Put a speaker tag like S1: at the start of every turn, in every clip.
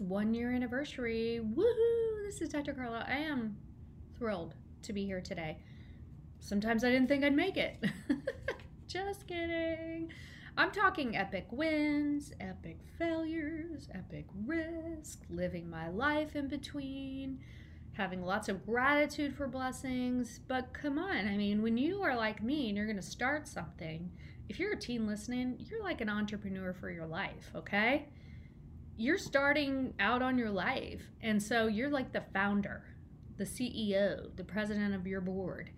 S1: One year anniversary. Woohoo! This is Dr. Carla. I am thrilled to be here today. Sometimes I didn't think I'd make it. Just kidding. I'm talking epic wins, epic failures, epic risk, living my life in between, having lots of gratitude for blessings. But come on, I mean, when you are like me and you're going to start something, if you're a teen listening, you're like an entrepreneur for your life, okay? You're starting out on your life. And so you're like the founder, the CEO, the president of your board.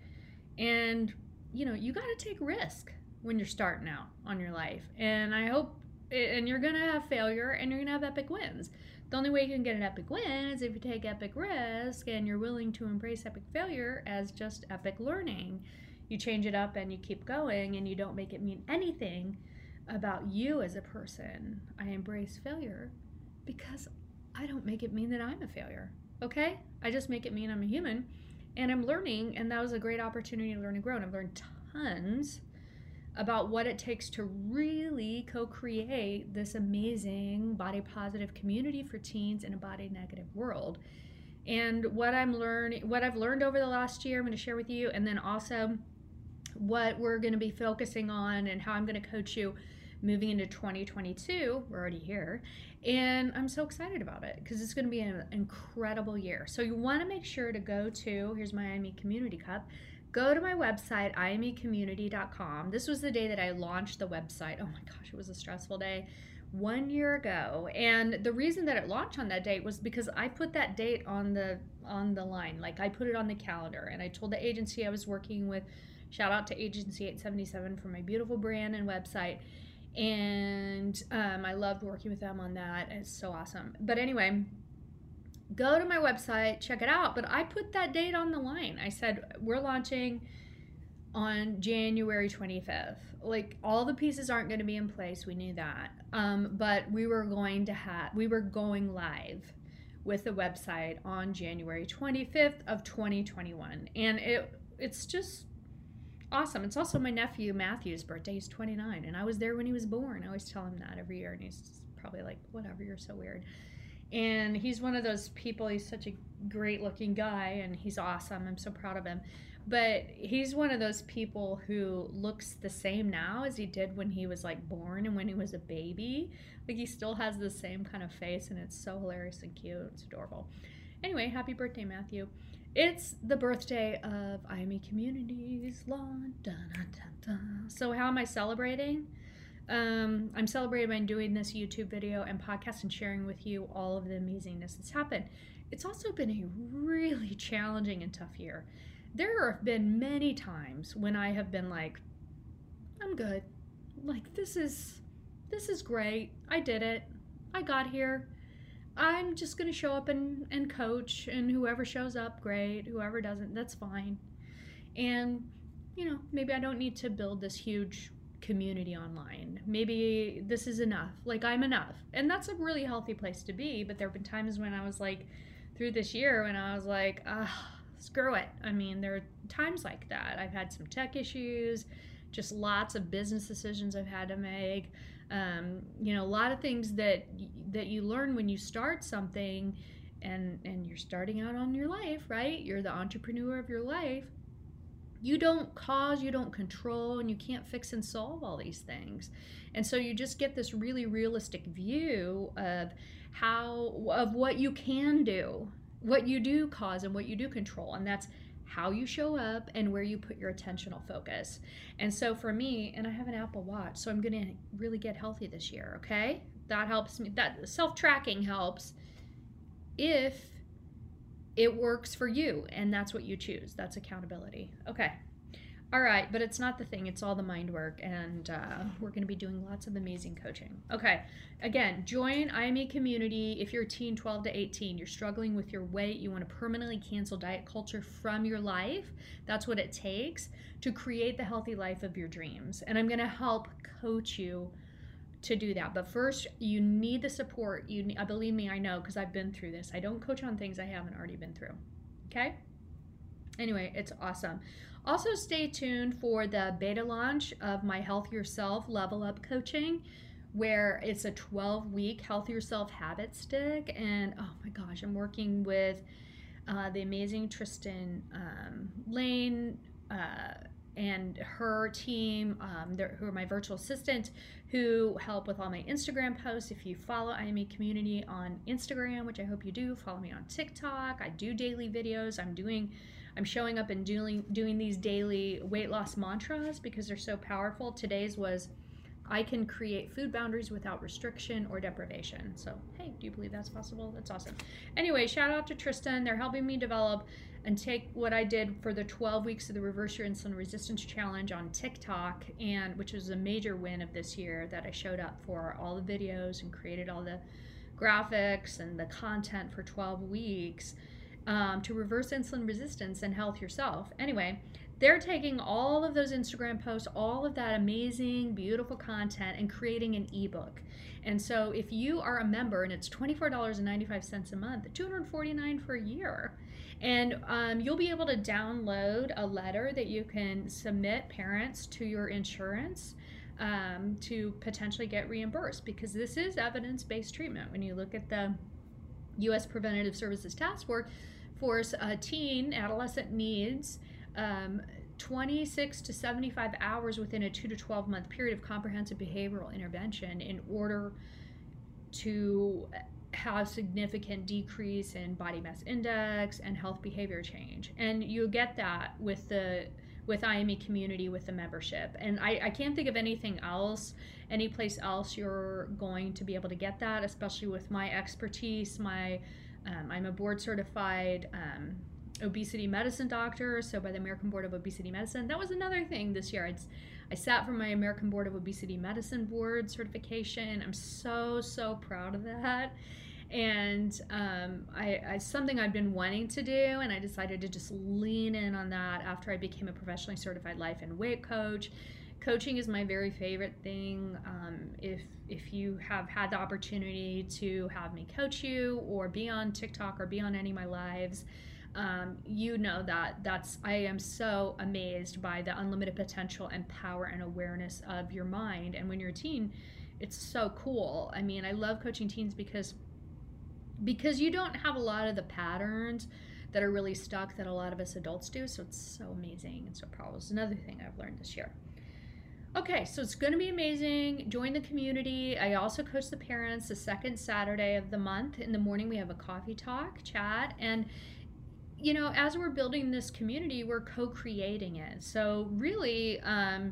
S1: And, you know, you got to take risk when you're starting out on your life. And I hope, and you're going to have failure and you're going to have epic wins. The only way you can get an epic win is if you take epic risk and you're willing to embrace epic failure as just epic learning you change it up and you keep going and you don't make it mean anything about you as a person. I embrace failure because I don't make it mean that I'm a failure. Okay? I just make it mean I'm a human and I'm learning, and that was a great opportunity to learn and grow. And I've learned tons about what it takes to really co create this amazing body positive community for teens in a body negative world. And what I'm learning, what I've learned over the last year, I'm going to share with you, and then also what we're going to be focusing on and how I'm going to coach you moving into 2022. We're already here. And I'm so excited about it because it's going to be an incredible year. So you want to make sure to go to, here's my IME Community Cup. Go to my website, imecommunity.com. This was the day that I launched the website. Oh my gosh, it was a stressful day one year ago and the reason that it launched on that date was because i put that date on the on the line like i put it on the calendar and i told the agency i was working with shout out to agency 877 for my beautiful brand and website and um, i loved working with them on that it's so awesome but anyway go to my website check it out but i put that date on the line i said we're launching on January 25th. Like all the pieces aren't going to be in place, we knew that. Um, but we were going to have we were going live with the website on January 25th of 2021. And it it's just awesome. It's also my nephew Matthew's birthday. He's 29 and I was there when he was born. I always tell him that every year and he's probably like, "Whatever, you're so weird." And he's one of those people, he's such a great looking guy and he's awesome. I'm so proud of him but he's one of those people who looks the same now as he did when he was like born and when he was a baby like he still has the same kind of face and it's so hilarious and cute it's adorable anyway happy birthday matthew it's the birthday of IME Communities lawn. Dun, dun, dun. So how am I celebrating? Um, I'm celebrating by doing this YouTube video and podcast and sharing with you all of the amazingness that's happened. It's also been a really challenging and tough year there have been many times when I have been like, I'm good. Like this is this is great. I did it. I got here. I'm just gonna show up and, and coach and whoever shows up, great. Whoever doesn't, that's fine. And, you know, maybe I don't need to build this huge community online. Maybe this is enough. Like I'm enough. And that's a really healthy place to be. But there have been times when I was like through this year when I was like, ah, screw it. I mean, there are times like that. I've had some tech issues, just lots of business decisions I've had to make. Um, you know, a lot of things that that you learn when you start something, and and you're starting out on your life, right? You're the entrepreneur of your life. you don't cause, you don't control, and you can't fix and solve all these things. And so you just get this really realistic view of how, of what you can do, what you do cause, and what you do control. And that's how you show up and where you put your attentional focus. And so for me, and I have an Apple Watch, so I'm going to really get healthy this year, okay? That helps me. That self tracking helps if it works for you and that's what you choose. That's accountability. Okay. All right, but it's not the thing. It's all the mind work, and uh, we're going to be doing lots of amazing coaching. Okay, again, join IME community if you're teen 12 to 18. You're struggling with your weight, you want to permanently cancel diet culture from your life. That's what it takes to create the healthy life of your dreams. And I'm going to help coach you to do that. But first, you need the support. You need, uh, believe me, I know because I've been through this. I don't coach on things I haven't already been through. Okay? Anyway, it's awesome. Also, stay tuned for the beta launch of my Health Yourself Level Up Coaching, where it's a 12 week Health Yourself habit stick. And oh my gosh, I'm working with uh, the amazing Tristan um, Lane. Uh, and her team, um, who are my virtual assistant, who help with all my Instagram posts. If you follow IME Community on Instagram, which I hope you do, follow me on TikTok. I do daily videos. I'm doing, I'm showing up and doing doing these daily weight loss mantras because they're so powerful. Today's was, I can create food boundaries without restriction or deprivation. So hey, do you believe that's possible? That's awesome. Anyway, shout out to Tristan. They're helping me develop and take what I did for the 12 weeks of the Reverse Your Insulin Resistance Challenge on TikTok, and which was a major win of this year that I showed up for all the videos and created all the graphics and the content for 12 weeks um, to reverse insulin resistance and health yourself. Anyway, they're taking all of those Instagram posts, all of that amazing, beautiful content, and creating an ebook. And so, if you are a member and it's $24.95 a month, $249 for a year and um, you'll be able to download a letter that you can submit parents to your insurance um, to potentially get reimbursed because this is evidence based treatment. When you look at the U.S. Preventative Services Task Force, a teen adolescent needs um, 26 to 75 hours within a 2 to 12 month period of comprehensive behavioral intervention in order to have significant decrease in body mass index and health behavior change. And you get that with the with IME community with the membership. And I, I can't think of anything else, any place else you're going to be able to get that, especially with my expertise. My um, I'm a board certified um, obesity medicine doctor, so by the American Board of Obesity Medicine. That was another thing this year. It's I sat for my American Board of Obesity Medicine board certification. I'm so so proud of that and um, I, I something I've been wanting to do, and I decided to just lean in on that after I became a professionally certified life and weight coach. Coaching is my very favorite thing. Um, if if you have had the opportunity to have me coach you, or be on TikTok, or be on any of my lives, um, you know that that's I am so amazed by the unlimited potential and power and awareness of your mind. And when you're a teen, it's so cool. I mean, I love coaching teens because because you don't have a lot of the patterns that are really stuck that a lot of us adults do. So it's so amazing and so powerful. It's another thing I've learned this year. Okay, so it's going to be amazing. Join the community. I also coach the parents the second Saturday of the month. In the morning, we have a coffee talk, chat, and you know, as we're building this community, we're co-creating it. So really, um,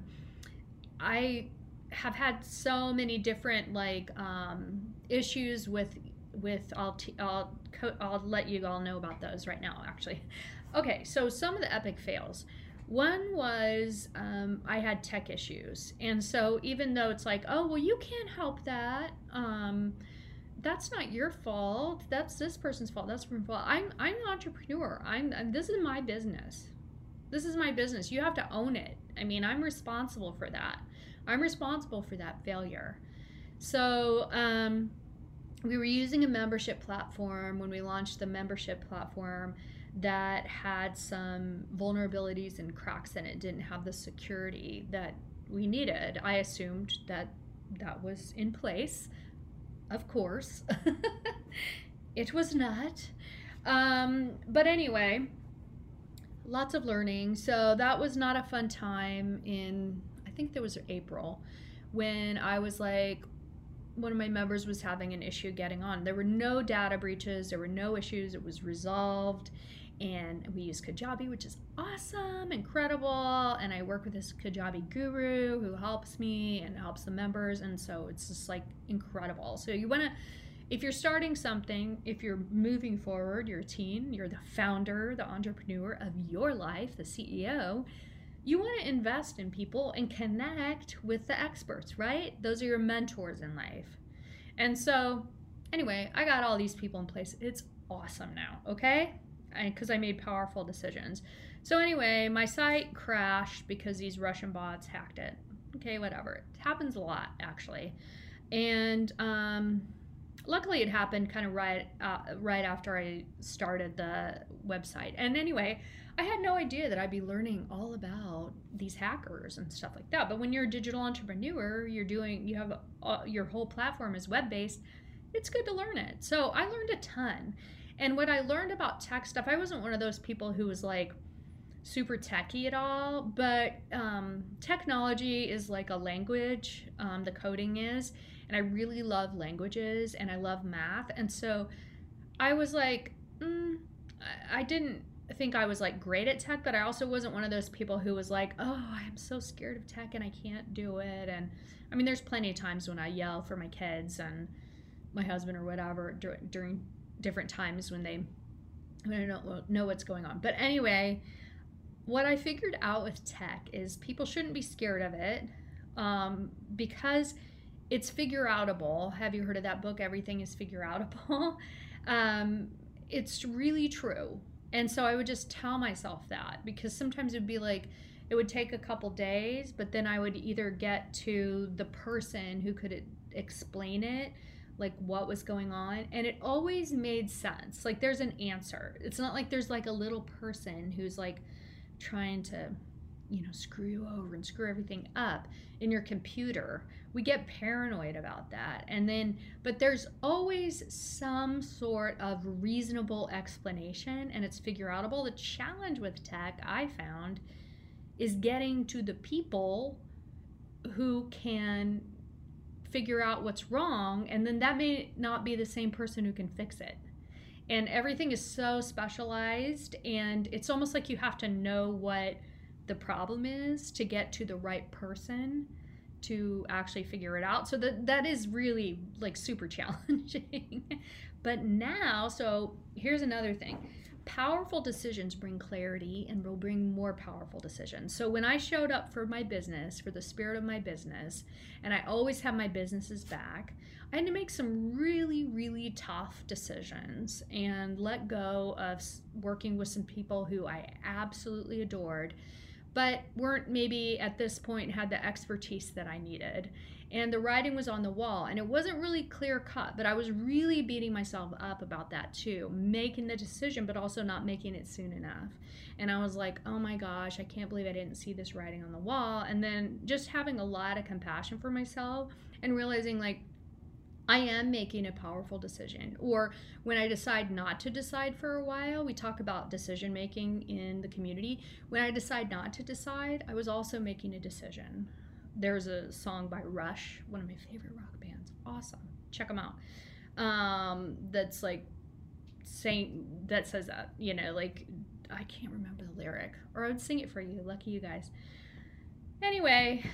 S1: I have had so many different like um, issues with with I'll t- I'll co- I'll let you all know about those right now actually. Okay, so some of the epic fails. One was um, I had tech issues, and so even though it's like, oh well, you can't help that. Um, that's not your fault. That's this person's fault. That's from fault. I'm I'm an entrepreneur. I'm, I'm this is my business. This is my business. You have to own it. I mean, I'm responsible for that. I'm responsible for that failure. So um, we were using a membership platform when we launched the membership platform that had some vulnerabilities and cracks in it didn't have the security that we needed i assumed that that was in place of course it was not um, but anyway lots of learning. So that was not a fun time in, I think there was April, when I was like, one of my members was having an issue getting on. There were no data breaches, there were no issues, it was resolved. And we use Kajabi, which is awesome, incredible. And I work with this Kajabi guru who helps me and helps the members. And so it's just like incredible. So you want to if you're starting something, if you're moving forward, you're a teen, you're the founder, the entrepreneur of your life, the CEO, you want to invest in people and connect with the experts, right? Those are your mentors in life. And so, anyway, I got all these people in place. It's awesome now, okay? Because I, I made powerful decisions. So, anyway, my site crashed because these Russian bots hacked it. Okay, whatever. It happens a lot, actually. And, um, luckily it happened kind of right uh, right after I started the website. And anyway, I had no idea that I'd be learning all about these hackers and stuff like that. But when you're a digital entrepreneur, you're doing you have uh, your whole platform is web based. It's good to learn it. So I learned a ton. And what I learned about tech stuff, I wasn't one of those people who was like super techy at all, but um, technology is like a language. Um, the coding is and I really love languages and I love math. And so I was like, mm, I didn't think I was like great at tech, but I also wasn't one of those people who was like, oh, I'm so scared of tech and I can't do it. And I mean, there's plenty of times when I yell for my kids and my husband or whatever dur- during different times when they when I don't know what's going on. But anyway, what I figured out with tech is people shouldn't be scared of it um, because it's figure outable. Have you heard of that book? Everything is figure outable. um, it's really true. And so I would just tell myself that because sometimes it would be like, it would take a couple days, but then I would either get to the person who could explain it, like what was going on, and it always made sense. Like there's an answer. It's not like there's like a little person who's like trying to you know, screw you over and screw everything up in your computer. We get paranoid about that. And then, but there's always some sort of reasonable explanation and it's figure outable. The challenge with tech, I found, is getting to the people who can figure out what's wrong. And then that may not be the same person who can fix it. And everything is so specialized, and it's almost like you have to know what the problem is to get to the right person to actually figure it out. So that that is really like super challenging. but now, so here's another thing. Powerful decisions bring clarity and will bring more powerful decisions. So when I showed up for my business, for the spirit of my business, and I always have my businesses back, I had to make some really, really tough decisions and let go of working with some people who I absolutely adored but weren't maybe at this point had the expertise that I needed. And the writing was on the wall, and it wasn't really clear cut, but I was really beating myself up about that too, making the decision, but also not making it soon enough. And I was like, oh my gosh, I can't believe I didn't see this writing on the wall. And then just having a lot of compassion for myself and realizing, like, I am making a powerful decision. Or when I decide not to decide for a while, we talk about decision making in the community. When I decide not to decide, I was also making a decision. There's a song by Rush, one of my favorite rock bands. Awesome. Check them out. Um, that's like saying, that says that, you know, like, I can't remember the lyric, or I would sing it for you. Lucky you guys. Anyway,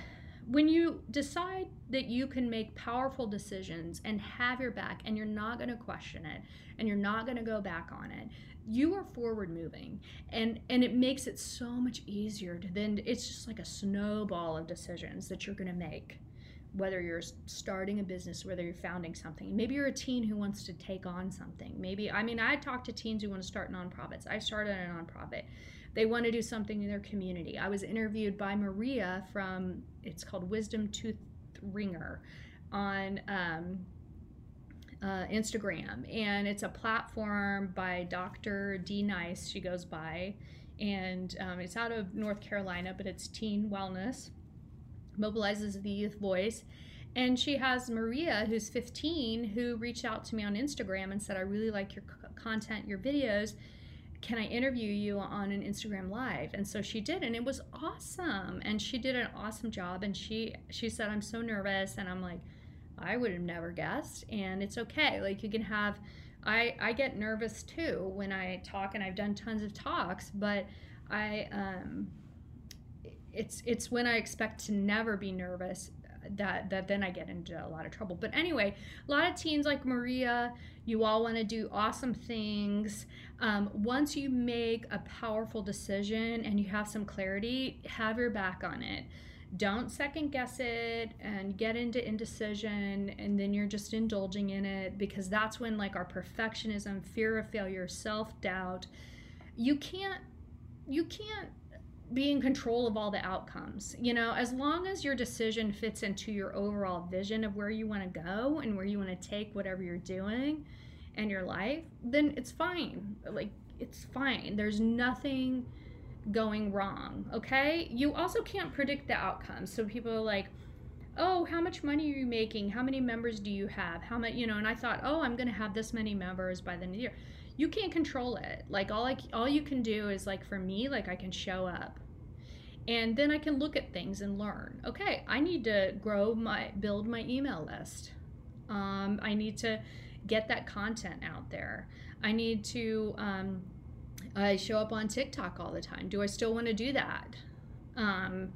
S1: when you decide that you can make powerful decisions and have your back and you're not going to question it and you're not going to go back on it you are forward moving. And and it makes it so much easier to then it's just like a snowball of decisions that you're going to make. Whether you're starting a business whether you're founding something. Maybe you're a teen who wants to take on something. Maybe i mean i talk to teens who want to start nonprofits. I started a nonprofit they want to do something in their community. I was interviewed by Maria from, it's called Wisdom Tooth Ringer on um, uh, Instagram. And it's a platform by Dr. D Nice, she goes by. And um, it's out of North Carolina, but it's teen wellness, mobilizes the youth voice. And she has Maria, who's 15, who reached out to me on Instagram and said, I really like your content, your videos can I interview you on an Instagram live? And so she did and it was awesome. And she did an awesome job and she she said I'm so nervous and I'm like I would have never guessed and it's okay. Like you can have I I get nervous too when I talk and I've done tons of talks, but I um it's it's when I expect to never be nervous that that then I get into a lot of trouble. But anyway, a lot of teens like Maria, you all want to do awesome things. Um, once you make a powerful decision and you have some clarity, have your back on it. Don't second guess it and get into indecision and then you're just indulging in it because that's when like our perfectionism, fear of failure, self-doubt, you can't you can't be in control of all the outcomes. You know, as long as your decision fits into your overall vision of where you want to go and where you want to take whatever you're doing and your life, then it's fine. Like, it's fine. There's nothing going wrong, okay? You also can't predict the outcomes. So people are like, oh, how much money are you making? How many members do you have? How much, you know, and I thought, oh, I'm going to have this many members by the end of the year you can't control it. Like all I all you can do is like for me, like I can show up. And then I can look at things and learn. Okay, I need to grow my build my email list. Um, I need to get that content out there. I need to um, I show up on TikTok all the time. Do I still want to do that? Um,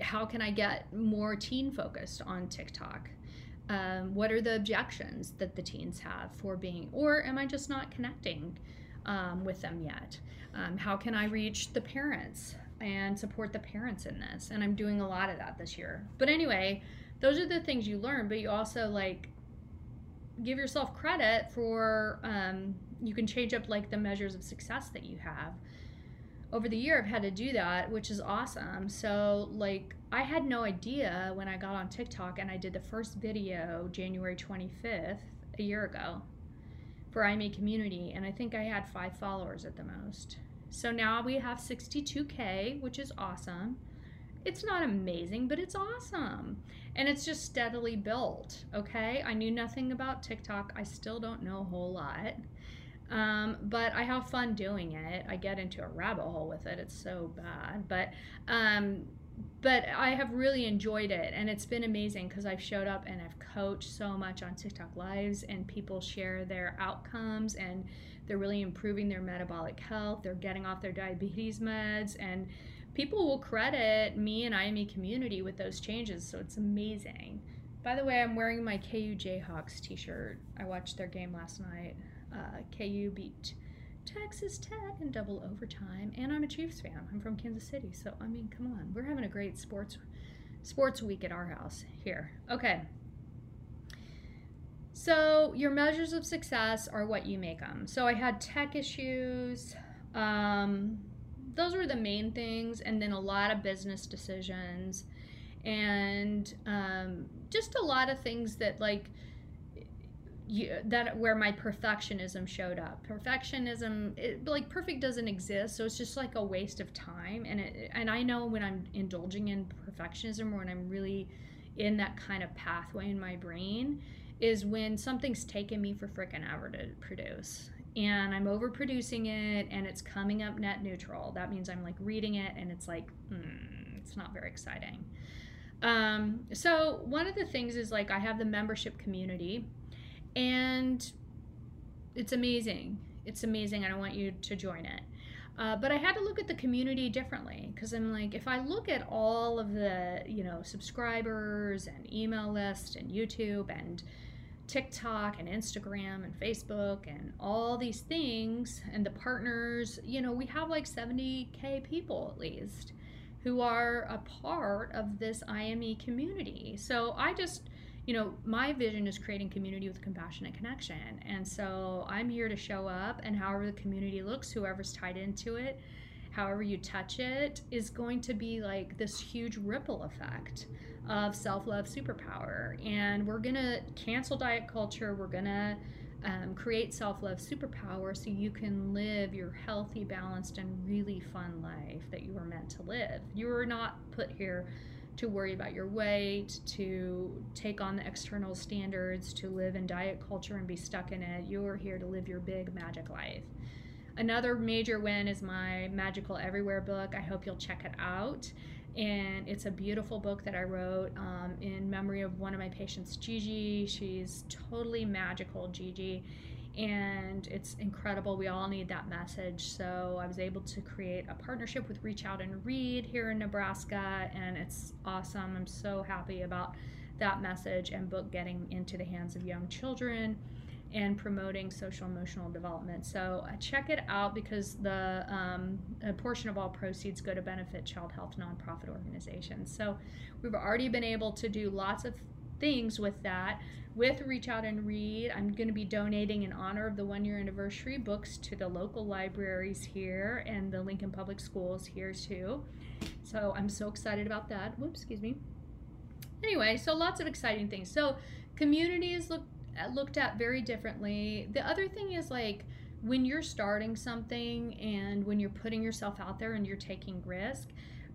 S1: how can I get more teen focused on TikTok? Um, what are the objections that the teens have for being, or am I just not connecting um, with them yet? Um, how can I reach the parents and support the parents in this? And I'm doing a lot of that this year. But anyway, those are the things you learn, but you also like give yourself credit for, um, you can change up like the measures of success that you have over the year I've had to do that, which is awesome. So like I had no idea when I got on TikTok and I did the first video January 25th a year ago for IME community and I think I had 5 followers at the most. So now we have 62k, which is awesome. It's not amazing, but it's awesome. And it's just steadily built, okay? I knew nothing about TikTok. I still don't know a whole lot. Um, but I have fun doing it. I get into a rabbit hole with it. It's so bad, but um, but I have really enjoyed it, and it's been amazing because I've showed up and I've coached so much on TikTok lives, and people share their outcomes, and they're really improving their metabolic health. They're getting off their diabetes meds, and people will credit me and IME community with those changes. So it's amazing. By the way, I'm wearing my KU Jayhawks t-shirt. I watched their game last night uh, KU beat Texas Tech in double overtime, and I'm a Chiefs fan. I'm from Kansas City, so I mean, come on, we're having a great sports sports week at our house here. Okay. So your measures of success are what you make them. So I had tech issues. Um, those were the main things, and then a lot of business decisions, and um, just a lot of things that like you, that where my perfectionism showed up. Perfectionism, it, like perfect doesn't exist, so it's just like a waste of time. And it, and I know when I'm indulging in perfectionism, or when I'm really in that kind of pathway in my brain, is when something's taken me for freaking ever to produce. And I'm overproducing it, and it's coming up net neutral. That means I'm like reading it, and it's like, hmm, it's not very exciting. Um, so one of the things is like I have the membership community and it's amazing. It's amazing, and I want you to join it. Uh, but I had to look at the community differently because I'm like, if I look at all of the, you know, subscribers and email list and YouTube and TikTok and Instagram and Facebook and all these things and the partners, you know, we have like 70K people at least who are a part of this IME community. So I just, you know, my vision is creating community with compassionate connection. And so I'm here to show up, and however the community looks, whoever's tied into it, however you touch it, is going to be like this huge ripple effect of self love superpower. And we're going to cancel diet culture. We're going to um, create self love superpower so you can live your healthy, balanced, and really fun life that you were meant to live. You were not put here to worry about your weight, to take on the external standards, to live in diet culture and be stuck in it. You're here to live your big magic life. Another major win is my Magical Everywhere book. I hope you'll check it out. And it's a beautiful book that I wrote um, in memory of one of my patients, Gigi. She's totally magical, Gigi and it's incredible. We all need that message. So I was able to create a partnership with Reach Out and Read here in Nebraska, and it's awesome. I'm so happy about that message and book getting into the hands of young children and promoting social emotional development. So uh, check it out because the um, a portion of all proceeds go to benefit child health nonprofit organizations. So we've already been able to do lots of things with that. With Reach Out and Read, I'm going to be donating in honor of the one year anniversary books to the local libraries here and the Lincoln Public Schools here too. So I'm so excited about that. Whoops, excuse me. Anyway, so lots of exciting things. So communities look uh, looked at very differently. The other thing is like when you're starting something and when you're putting yourself out there and you're taking risk,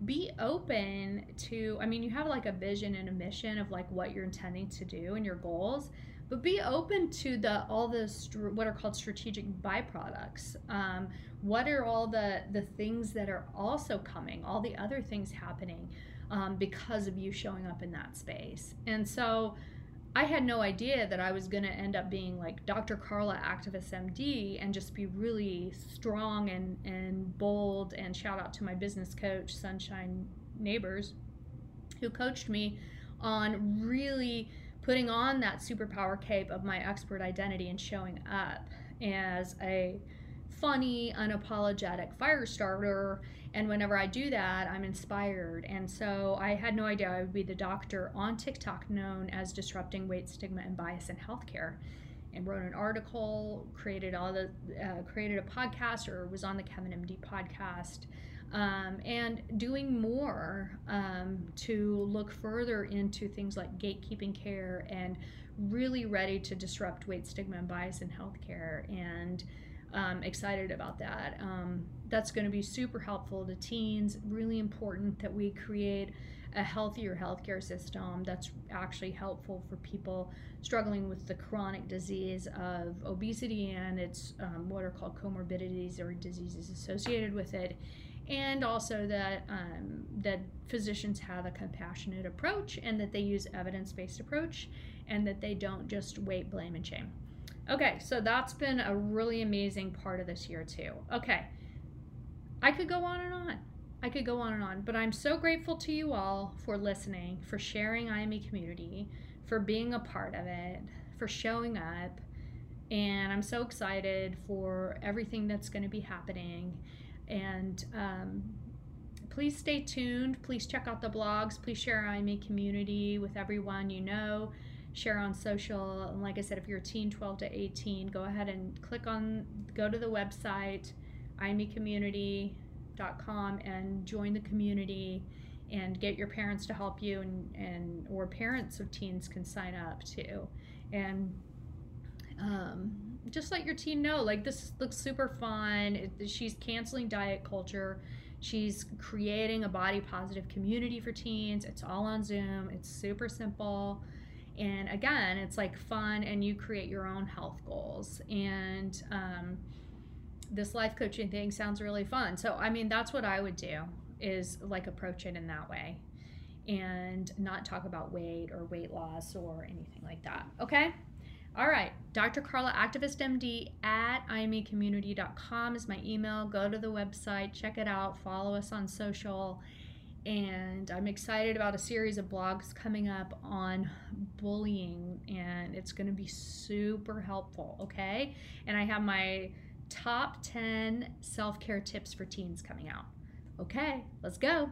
S1: be open to i mean you have like a vision and a mission of like what you're intending to do and your goals but be open to the all the what are called strategic byproducts. Um, what are all the the things that are also coming all the other things happening um, because of you showing up in that space. And so I had no idea that I was going to end up being like Dr. Carla Activist MD and just be really strong and, and bold. And shout out to my business coach, Sunshine Neighbors, who coached me on really putting on that superpower cape of my expert identity and showing up as a funny, unapologetic fire starter and whenever I do that, I'm inspired. And so I had no idea I would be the doctor on TikTok known as disrupting weight stigma and bias in healthcare. And wrote an article, created all the, uh, created a podcast, or was on the Kevin MD podcast, um, and doing more um, to look further into things like gatekeeping care and really ready to disrupt weight stigma and bias in healthcare. And um, excited about that. Um, that's going to be super helpful to teens. Really important that we create a healthier healthcare system that's actually helpful for people struggling with the chronic disease of obesity and its um, what are called comorbidities or diseases associated with it and also that um, that physicians have a compassionate approach and that they use evidence-based approach and that they don't just wait blame and shame Okay, so that's been a really amazing part of this year, too. Okay, I could go on and on. I could go on and on, but I'm so grateful to you all for listening, for sharing IME community, for being a part of it, for showing up. And I'm so excited for everything that's going to be happening. And um, please stay tuned. Please check out the blogs. Please share IME community with everyone you know share on social. And like I said, if you're a teen 12 to 18, go ahead and click on, go to the website, imecommunity.com and join the community and get your parents to help you and, and or parents of teens can sign up too. And um, just let your teen know, like this looks super fun. It, she's canceling diet culture. She's creating a body positive community for teens. It's all on Zoom. It's super simple and again it's like fun and you create your own health goals. And um, this life coaching thing sounds really fun. So i mean that's what i would do is like approach it in that way and not talk about weight or weight loss or anything like that. Okay? All right. Dr carla activist md at imecommunity.com is my email. Go to the website. Check it out. Follow us on social and I'm excited about a series of blogs coming up on bullying, and it's going to be super helpful, okay? And I have my top 10 self care tips for teens coming out. Okay, let's go.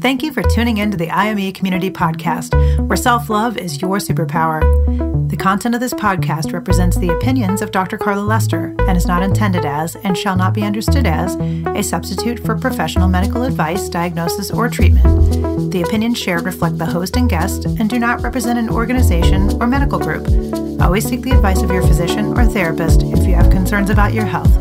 S2: Thank you for tuning in to the IME Community Podcast, where self love is your superpower. The content of this podcast represents the opinions of Dr. Carla Lester and is not intended as, and shall not be understood as, a substitute for professional medical advice, diagnosis, or treatment. The opinions shared reflect the host and guest and do not represent an organization or medical group. Always seek the advice of your physician or therapist if you have concerns about your health.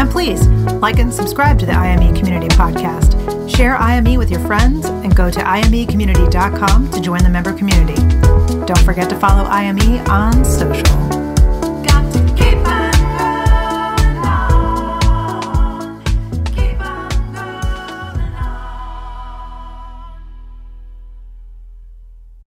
S2: And please like and subscribe to the IME Community Podcast. Share IME with your friends and go to imecommunity.com to join the member community. Don't forget to follow IME on social.